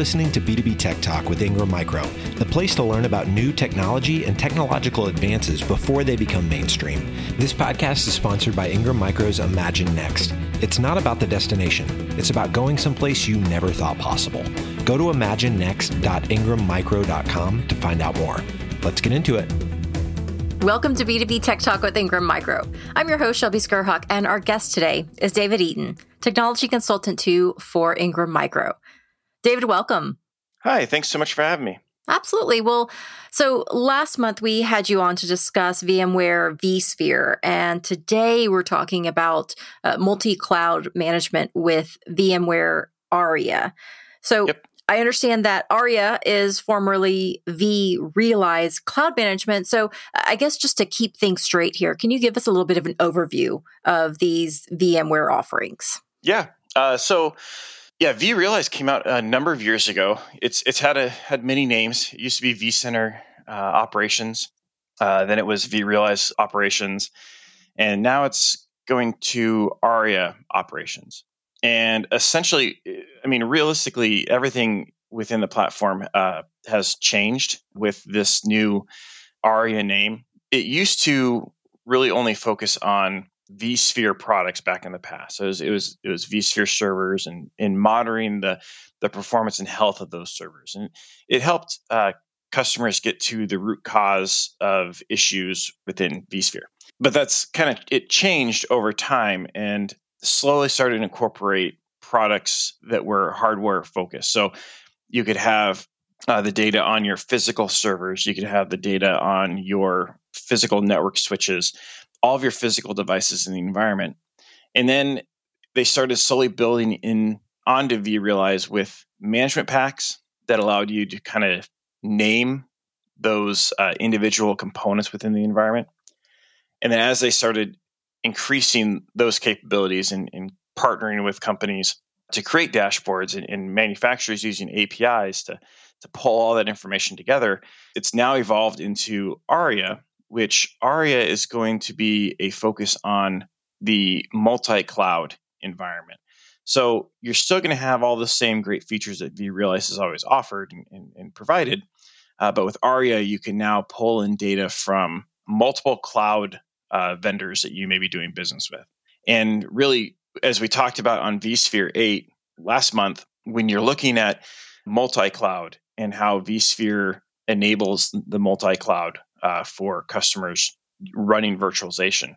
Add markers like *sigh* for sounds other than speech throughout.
listening to B2B Tech Talk with Ingram Micro, the place to learn about new technology and technological advances before they become mainstream. This podcast is sponsored by Ingram Micro's Imagine Next. It's not about the destination, it's about going someplace you never thought possible. Go to imaginenext.ingrammicro.com to find out more. Let's get into it. Welcome to B2B Tech Talk with Ingram Micro. I'm your host, Shelby Skrhak, and our guest today is David Eaton, technology consultant two for Ingram Micro. David, welcome. Hi, thanks so much for having me. Absolutely. Well, so last month we had you on to discuss VMware vSphere, and today we're talking about uh, multi cloud management with VMware ARIA. So, yep. I understand that ARIA is formerly vRealize Cloud Management. So, I guess just to keep things straight here, can you give us a little bit of an overview of these VMware offerings? Yeah. Uh, so, yeah, vRealize came out a number of years ago. It's it's had a had many names. It used to be vCenter uh, Operations, uh, then it was vRealize Operations, and now it's going to ARIA Operations. And essentially, I mean, realistically, everything within the platform uh, has changed with this new ARIA name. It used to really only focus on vSphere products back in the past. So it was it was, it was vSphere servers and in monitoring the the performance and health of those servers, and it helped uh, customers get to the root cause of issues within vSphere. But that's kind of it changed over time and slowly started to incorporate products that were hardware focused. So you could have uh, the data on your physical servers, you could have the data on your physical network switches, all of your physical devices in the environment. And then they started slowly building in onto vRealize with management packs that allowed you to kind of name those uh, individual components within the environment. And then as they started increasing those capabilities and, and partnering with companies to create dashboards and, and, manufacturers using APIs to, to pull all that information together, it's now evolved into ARIA, which ARIA is going to be a focus on the multi cloud environment. So you're still going to have all the same great features that vRealize has always offered and, and, and provided. Uh, but with ARIA, you can now pull in data from multiple cloud uh, vendors that you may be doing business with. And really, as we talked about on vSphere 8 last month, when you're looking at multi cloud and how vSphere enables the multi cloud uh, for customers running virtualization.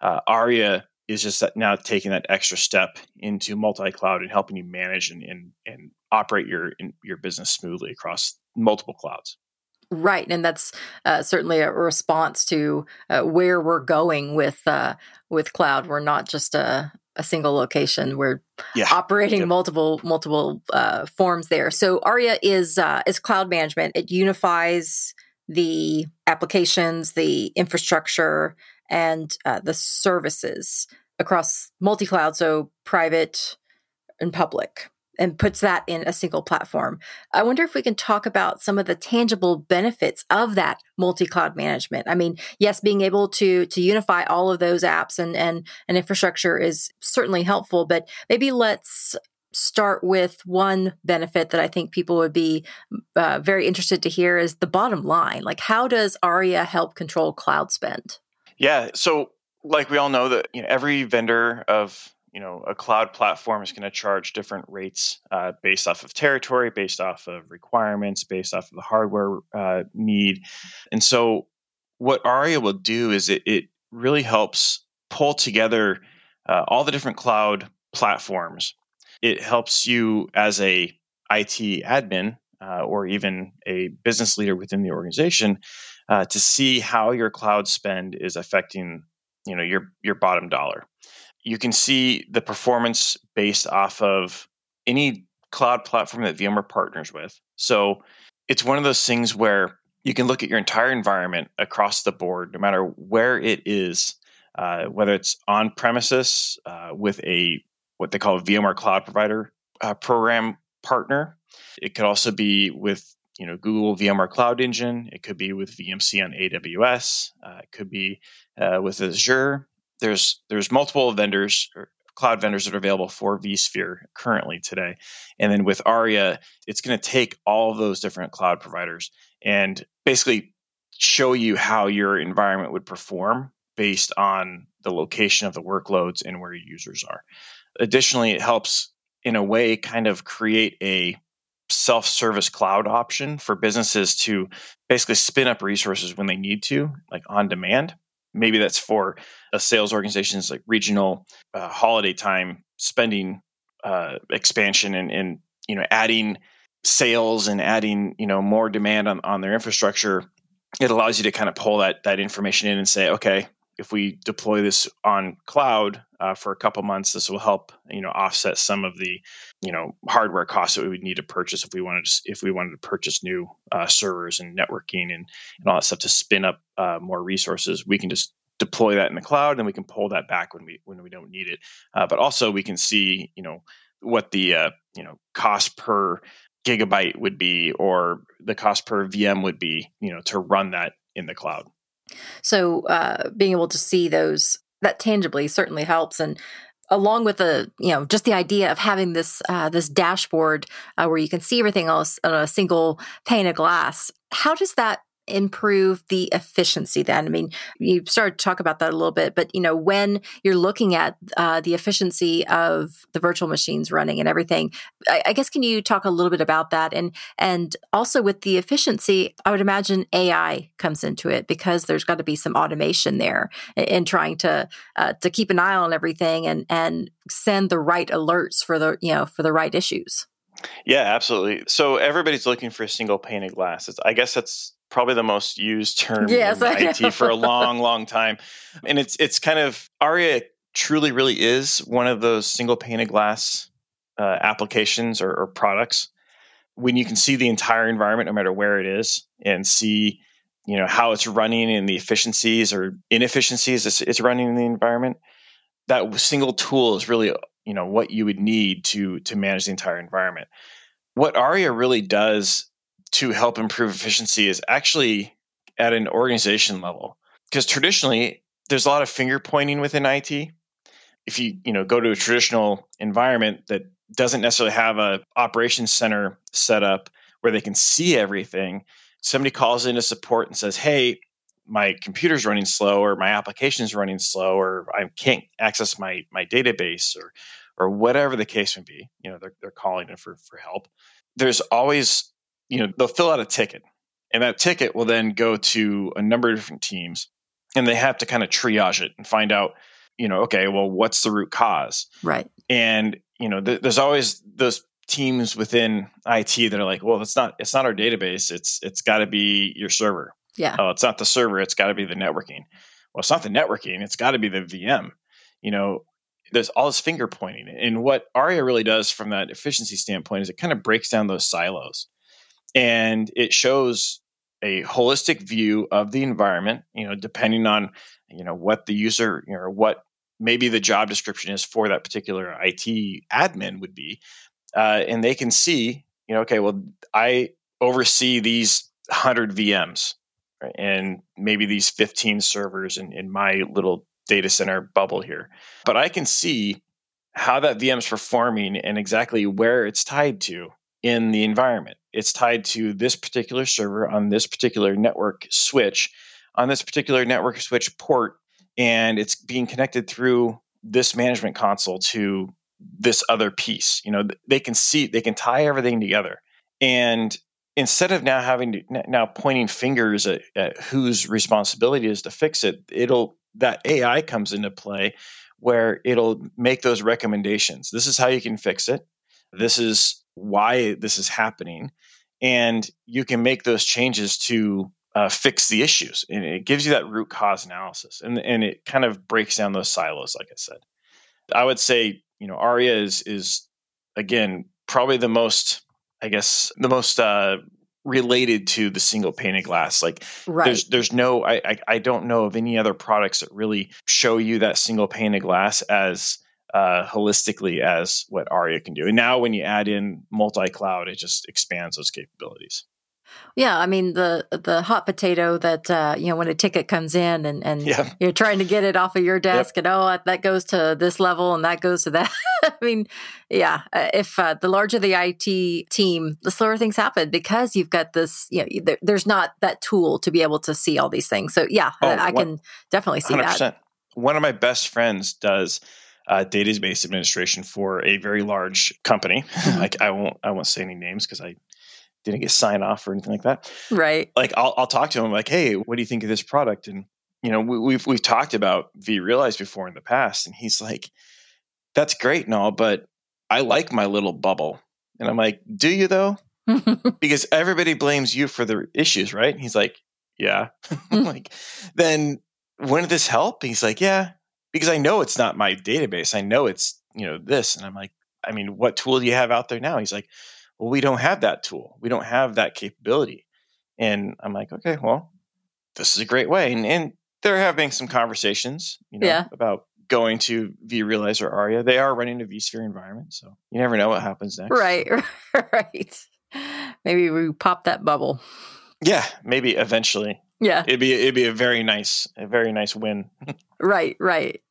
Uh, ARIA is just now taking that extra step into multi-cloud and helping you manage and, and, and operate your your business smoothly across multiple clouds. Right, and that's uh, certainly a response to uh, where we're going with uh, with cloud. We're not just a, a single location. We're yeah. operating yep. multiple multiple uh, forms there. So ARIA is uh, is cloud management. It unifies the applications, the infrastructure, and uh, the services across multi cloud, so private and public, and puts that in a single platform. I wonder if we can talk about some of the tangible benefits of that multi cloud management. I mean, yes, being able to to unify all of those apps and and and infrastructure is certainly helpful, but maybe let's start with one benefit that I think people would be uh, very interested to hear is the bottom line. Like, how does ARIA help control cloud spend? Yeah. So, like we all know that you know every vendor of you know a cloud platform is going to charge different rates uh, based off of territory, based off of requirements, based off of the hardware uh, need, and so what ARIA will do is it, it really helps pull together uh, all the different cloud platforms it helps you as a IT admin uh, or even a business leader within the organization uh, to see how your cloud spend is affecting you know your your bottom dollar. You can see the performance based off of any cloud platform that VMware partners with. So it's one of those things where you can look at your entire environment across the board, no matter where it is, uh, whether it's on premises uh, with a what they call a VMware Cloud Provider uh, program partner. It could also be with you know Google VMware Cloud Engine. It could be with VMC on AWS. Uh, it could be uh, with Azure. There's there's multiple vendors or cloud vendors that are available for vSphere currently today. And then with Aria, it's going to take all of those different cloud providers and basically show you how your environment would perform based on the location of the workloads and where your users are. Additionally, it helps in a way kind of create a self-service cloud option for businesses to basically spin up resources when they need to, like on demand. Maybe that's for a sales organization's like regional uh, holiday time spending uh, expansion and, and you know adding sales and adding you know more demand on, on their infrastructure. It allows you to kind of pull that that information in and say, okay, if we deploy this on cloud uh, for a couple months, this will help you know offset some of the you know hardware costs that we would need to purchase if we wanted to, if we wanted to purchase new uh, servers and networking and, and all that stuff to spin up uh, more resources. We can just deploy that in the cloud and we can pull that back when we when we don't need it. Uh, but also we can see you know what the uh, you know cost per gigabyte would be or the cost per VM would be you know to run that in the cloud. So uh, being able to see those that tangibly certainly helps and along with the you know just the idea of having this uh, this dashboard uh, where you can see everything else on a single pane of glass how does that improve the efficiency then i mean you started to talk about that a little bit but you know when you're looking at uh, the efficiency of the virtual machines running and everything I, I, guess can you talk a little bit about that and and also with the efficiency i would imagine ai comes into it because there's got to be some automation there in, in trying to uh, to keep an eye on everything and and send the right alerts for the you know for the right issues yeah, absolutely. So everybody's looking for a single pane of glass. It's, I guess that's probably the most used term yes, in IT for a *laughs* long, long time. And it's it's kind of Aria truly really is one of those single pane of glass uh, applications or, or, products. When you can see the entire environment no matter where it is and see you know how it's running and the efficiencies or inefficiencies it's, it's running in the environment that single tool is really you know what you would need to to manage the entire environment. What aria really does to help improve efficiency is actually at an organization level because traditionally there's a lot of finger pointing within IT. If you you know go to a traditional environment that doesn't necessarily have a operations center set up where they can see everything, somebody calls into support and says, "Hey, my computer's running slow, or my application's running slow, or I can't access my my database, or or whatever the case may be." You know, they're they're calling in for for help. There's always you know they'll fill out a ticket and that ticket will then go to a number of different teams and they have to kind of triage it and find out you know okay well what's the root cause? Right. And you know th- there's always those teams within IT that are like well it's not it's not our database it's it's got to be your server. Yeah. Oh it's not the server it's got to be the networking. Well it's not the networking it's got to be the VM you know there's all this finger pointing and what aria really does from that efficiency standpoint is it kind of breaks down those silos and it shows a holistic view of the environment you know depending on you know what the user you know what maybe the job description is for that particular IT admin would be uh, and they can see you know okay well I oversee these 100 VMs right, and maybe these 15 servers in, in my little data center bubble here. But I can see how that VM is performing and exactly where it's tied to in the environment it's tied to this particular server on this particular network switch on this particular network switch port and it's being connected through this management console to this other piece. You know they can see they can tie everything together. And instead of now having to now pointing fingers at, at whose responsibility is to fix it it'll that ai comes into play where it'll make those recommendations. This is how you can fix it. This is why this is happening and you can make those changes to uh, fix the issues and it gives you that root cause analysis and, and it kind of breaks down those silos like i said i would say you know aria is is again probably the most i guess the most uh, related to the single pane of glass like right. there's there's no I, I i don't know of any other products that really show you that single pane of glass as uh, holistically as what Aria can do. And now when you add in multi-cloud, it just expands those capabilities. Yeah, I mean the the hot potato that uh, you know when a ticket comes in and and yeah. you're trying to get it off of your desk yep. and oh that goes to this level and that goes to that. *laughs* I mean, yeah, uh, if uh, the larger the IT team, the slower things happen because you've got this. You know, there, there's not that tool to be able to see all these things. So yeah, oh, I, I can definitely see 100%. that. One of my best friends does uh, database administration for a very large company. Mm-hmm. like I won't I won't say any names because I didn't get sign off or anything like that. Right. Like I'll I'll talk to him like, hey, what do you think of this product? And you know, we, we've we've talked about vRealize before in the past, and he's like, that's great and all, but I like my little bubble. And I'm like, do you though? *laughs* because everybody blames you for the issues, right? And he's like, yeah. *laughs* Mm. like, then wouldn't this help? He's like, yeah, because I know it's not my database. I know it's, you know, this. And I'm like, I mean, what tool do you have out there now? He's like, well, we don't have that tool. We don't have that capability. And I'm like, okay, well, this is a great way. And, and they're having some conversations, you know, yeah. about going to vRealize or Aria. They are running a vSphere environment, so you never know what happens next. Right, *laughs* right. Maybe we pop that bubble. Yeah, maybe eventually. Yeah, it'd be it'd be a very nice, a very nice win. *laughs* right, right.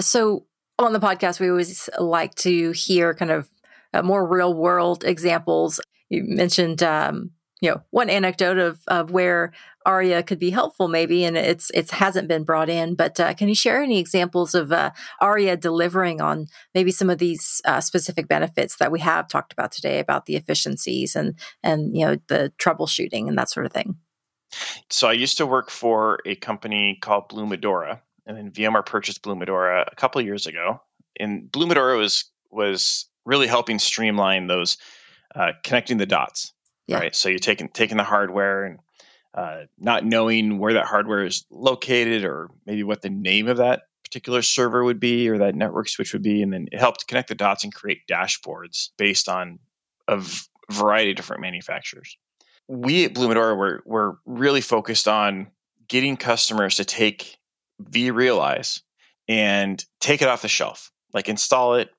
So on the podcast, we always like to hear kind of uh, more real world examples. You mentioned, um, you know, one anecdote of, of where ARIA could be helpful, maybe, and it's it hasn't been brought in. But uh, can you share any examples of uh, ARIA delivering on maybe some of these uh, specific benefits that we have talked about today about the efficiencies and and you know the troubleshooting and that sort of thing? So I used to work for a company called Blue Medora, and then VMware purchased Blue Medora a couple years ago. And Blue Medora was was really helping streamline those uh, connecting the dots. Yeah. Right. So you're taking taking the hardware and uh, not knowing where that hardware is located or maybe what the name of that particular server would be or that network switch would be. And then it helped connect the dots and create dashboards based on a variety of different manufacturers. We at Blue Medora were, were really focused on getting customers to take vRealize and take it off the shelf, like install it,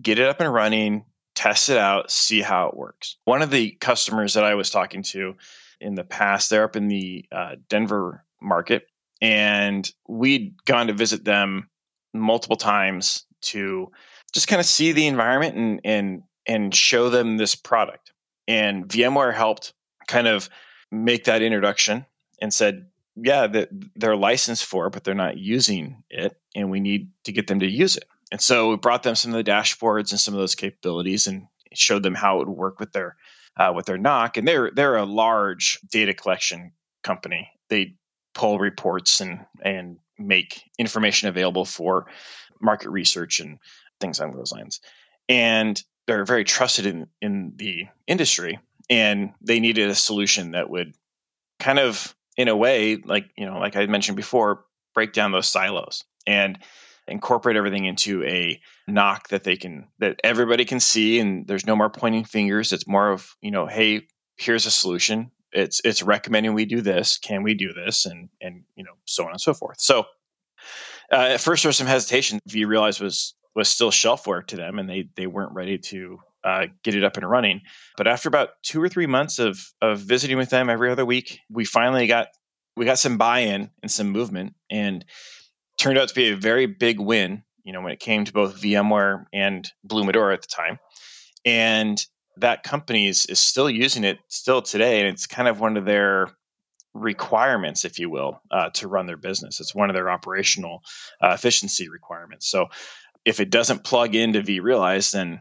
get it up and running, test it out, see how it works. One of the customers that I was talking to in the past, they're up in the uh, Denver market, and we'd gone to visit them multiple times to just kind of see the environment and and and show them this product. And VMware helped kind of make that introduction and said, yeah, that they're licensed for but they're not using it, and we need to get them to use it. And so we brought them some of the dashboards and some of those capabilities and showed them how it would work with their uh, with their NOC. And they're they're a large data collection company. They pull reports and and make information available for market research and things along those lines. And they're very trusted in in the industry. And they needed a solution that would kind of, in a way, like you know, like I mentioned before, break down those silos. And incorporate everything into a NOC that they can that everybody can see and there's no more pointing fingers. It's more of you know hey here's a solution. It's it's recommending we do this. Can we do this? And and you know so on and so forth. So uh, at first there was some hesitation. vRealize was was still shelfware to them and they they weren't ready to uh, get it up and running but after about two or three months of of visiting with them every other week we finally got we got some buy-in and some movement and turned out to be a very big win, you know, when it came to both VMware and Blue Medora at the time. And that company is, is still using it still today. And it's kind of one of their requirements, if you will, uh, to run their business. It's one of their operational uh, efficiency requirements. So if it doesn't plug into vRealize then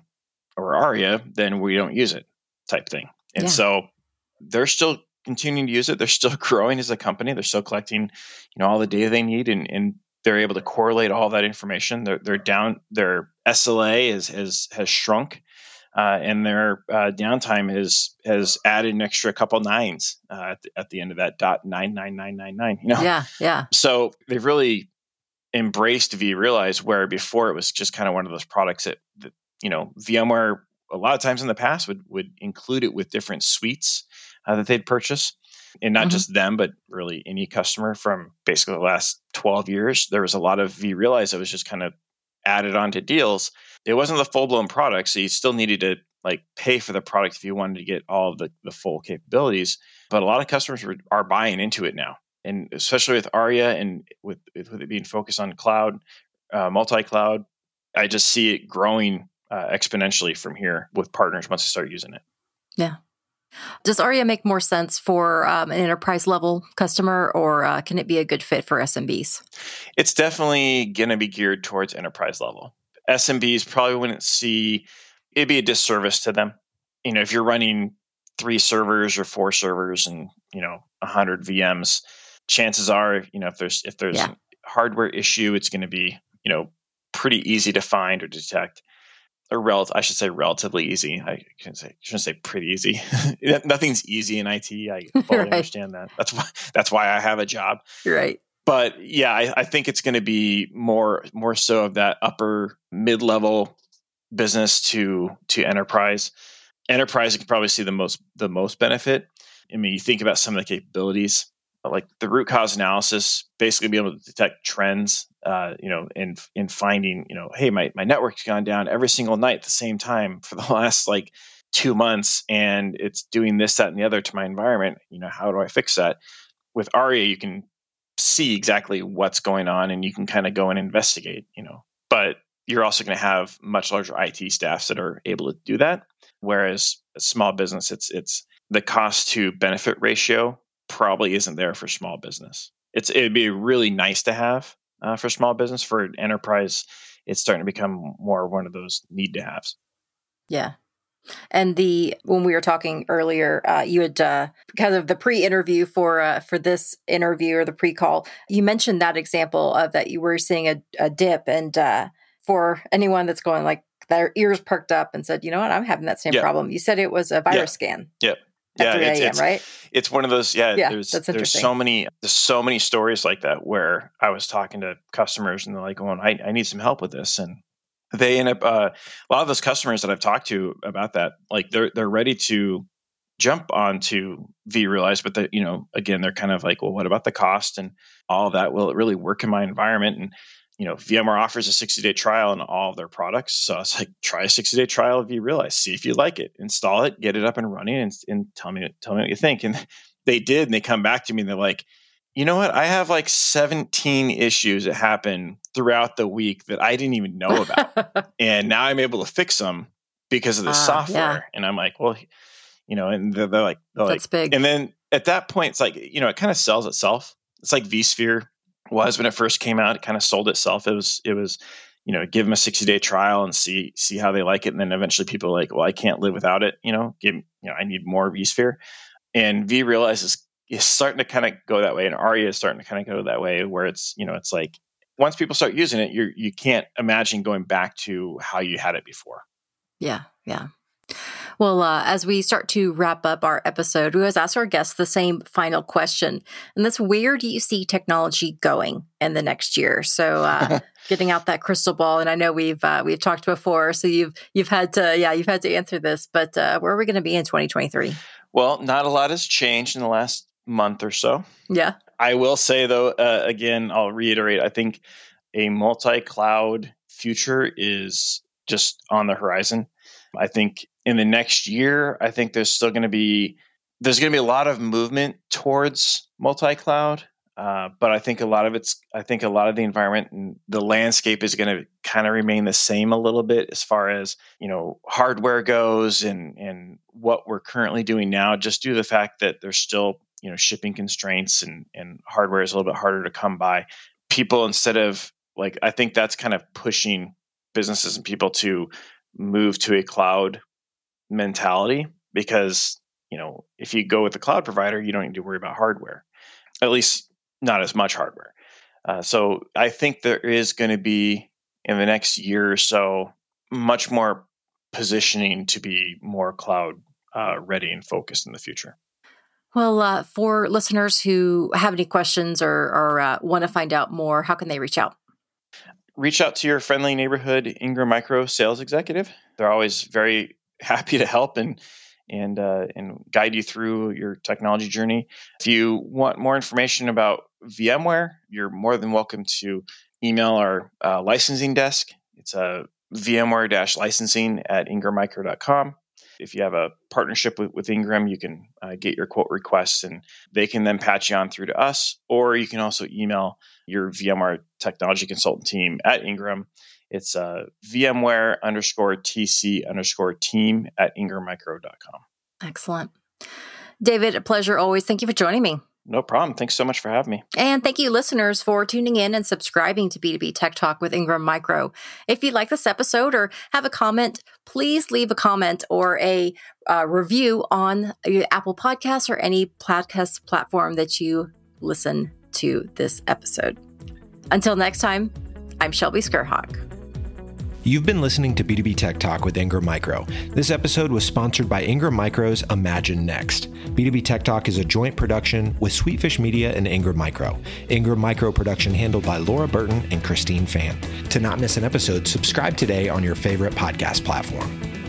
or ARIA, then we don't use it type thing. And yeah. so they're still continuing to use it. They're still *laughs* growing as a company. They're still collecting, you know, all the data they need and, and they're able to correlate all that information. They're, they're down. Their SLA is has has shrunk, uh, and their uh, downtime is has added an extra couple nines uh, at, the, at the end of that dot nine nine nine nine nine. You know, yeah, yeah. So they've really embraced vRealize, where before it was just kind of one of those products that, that you know VMware a lot of times in the past would would include it with different suites uh, that they'd purchase and not mm-hmm. just them, but really any customer from basically the last 12 years. There was a lot of vRealize that was just kind of added onto deals. It wasn't the full blown product, so you still needed to like pay for the product if you wanted to get all of the, the full capabilities. But a lot of customers are, are buying into it now. And especially with ARIA and with, with it being focused on cloud, uh, multi cloud, I just see it growing uh, exponentially from here with partners once they start using it. Yeah. Does ARIA make more sense for um, an enterprise level customer, or uh, can it be a good fit for SMBs? It's definitely going to be geared towards enterprise level. SMBs probably wouldn't see it'd be a disservice to them. You know, if you're running three servers or four servers and you know a hundred VMs, chances are, you know, if there's if there's yeah. a hardware issue, it's going to be you know pretty easy to find or detect or relative, I should say relatively easy. I shouldn't say, shouldn't say pretty easy. *laughs* Nothing's easy in IT. I *laughs* fully right. understand that. That's why that's why I have a job. Right. But yeah, I, I think it's going to be more more so of that upper mid level business to to enterprise. Enterprise can probably see the most the most benefit. I mean, you think about some of the capabilities like the root cause analysis, basically be able to detect trends, uh, you know, in in finding, you know, hey, my my network's gone down every single night at the same time for the *laughs* last like two months, and it's doing this, that, and the other to my environment. You know, how do I fix that? With ARIA, you can see exactly what's going on, and you can kind of go and investigate. You know, but you're also going to have much larger IT staffs that are able to do that. Whereas a small business, it's it's the cost to benefit ratio probably isn't there for small business. It's it'd be really nice to have uh, for small business. For enterprise, it's starting to become more one of those need to haves. Yeah. And the when we were talking earlier, uh, you had uh, because of the pre-interview for uh, for this interview or the pre-call, you mentioned that example of that you were seeing a, a dip, and uh, for anyone that's going like their ears perked up and said, you know what, I'm having that same yeah. problem. You said it was a virus yeah. scan. Yeah yeah, it's, it's, right? It's one of those. Yeah, yeah there's there's so many there's so many stories like that where I was talking to customers and they're like, "Oh, I, I need some help with this," and they end up uh, a lot of those customers that I've talked to about that, like they're they're ready to jump onto vRealize, but the, you know, again, they're kind of like, well, what about the cost and all that? Will it really work in my environment? And you know, VMware offers a 60 day trial on all of their products. So it's like, try a 60 day trial of vRealize, see if you like it, install it, get it up and running, and, and tell me tell me what you think. And *laughs* they did, and they come back to me and they're like, you know what? I have like 17 issues that happen throughout the week that I didn't even know about, *laughs* and now I'm able to fix them because of the uh, software. Yeah. And I'm like, well, you know, and they're, they're like, they're that's like, big. And then at that point, it's like, you know, it kind of sells itself. It's like vSphere was when it first came out. It kind of sold itself. It was it was you know give them a 60 day trial and see see how they like it, and then eventually people are like, well, I can't live without it. You know, give you know I need more vSphere, and vRealize is is starting to kind of go that way, and ARIA is starting to kind of go that way, where it's you know it's like once people start using it, you you can't imagine going back to how you had it before. Yeah, yeah. Well, uh, as we start to wrap up our episode, we always ask our guests the same final question, and that's where do you see technology going in the next year? So, uh, *laughs* getting out that crystal ball, and I know we've uh, we've talked before, so you've you've had to yeah you've had to answer this, but uh, where are we going to be in 2023? Well, not a lot has changed in the last month or so. Yeah, I will say though, uh, again, I'll reiterate. I think a multi-cloud future is just on the horizon. I think in the next year, I think there's still going to be there's going to be a lot of movement towards multi-cloud. Uh, but I think a lot of it's I think a lot of the environment and the landscape is going to kind of remain the same a little bit as far as you know hardware goes and and what we're currently doing now. Just due to the fact that there's still you know shipping constraints and and hardware is a little bit harder to come by. People instead of like I think that's kind of pushing businesses and people to move to a cloud mentality because you know if you go with the cloud provider you don't need to worry about hardware at least not as much hardware. Uh, so i think there is going to be in the next year or so much more positioning to be more cloud uh, ready and focused in the future. Well uh, for listeners who have any questions or, or uh, want to find out more how can they reach out? Reach out to your friendly neighborhood ingram micro sales executive. They're always very *laughs* happy to help and and uh, and guide you through your technology journey. If you want more information about VMware, you're more than welcome to email our uh, licensing desk. It's a uh, VMware-licensing at ingrammicro.com. if you have a partnership with, with Ingram, you can uh, get your quote requests and they can then patch you on through to us. Or you can also email your VMware technology consultant team at Ingram. It's uh, VMware underscore TC underscore team at ingrammicro.com. Excellent. David, a pleasure always. Thank you for joining me. No problem. Thanks so much for having me. And thank you, listeners, for tuning in and subscribing to B2B Tech Talk with Ingram Micro. If you like this episode or have a comment, please leave a comment or a uh, review on Apple Podcasts or any podcast platform that you listen to this episode. Until next time, I'm Shelby Skrhak. You've been listening to B2B Tech Talk with Ingram Micro. This episode was sponsored by Ingram Micro's Imagine Next. B2B Tech Talk is a joint production with Sweetfish Media and Ingram Micro. Ingram Micro production handled by Laura Burton and Christine Fan. To not miss an episode, subscribe today on your favorite podcast platform.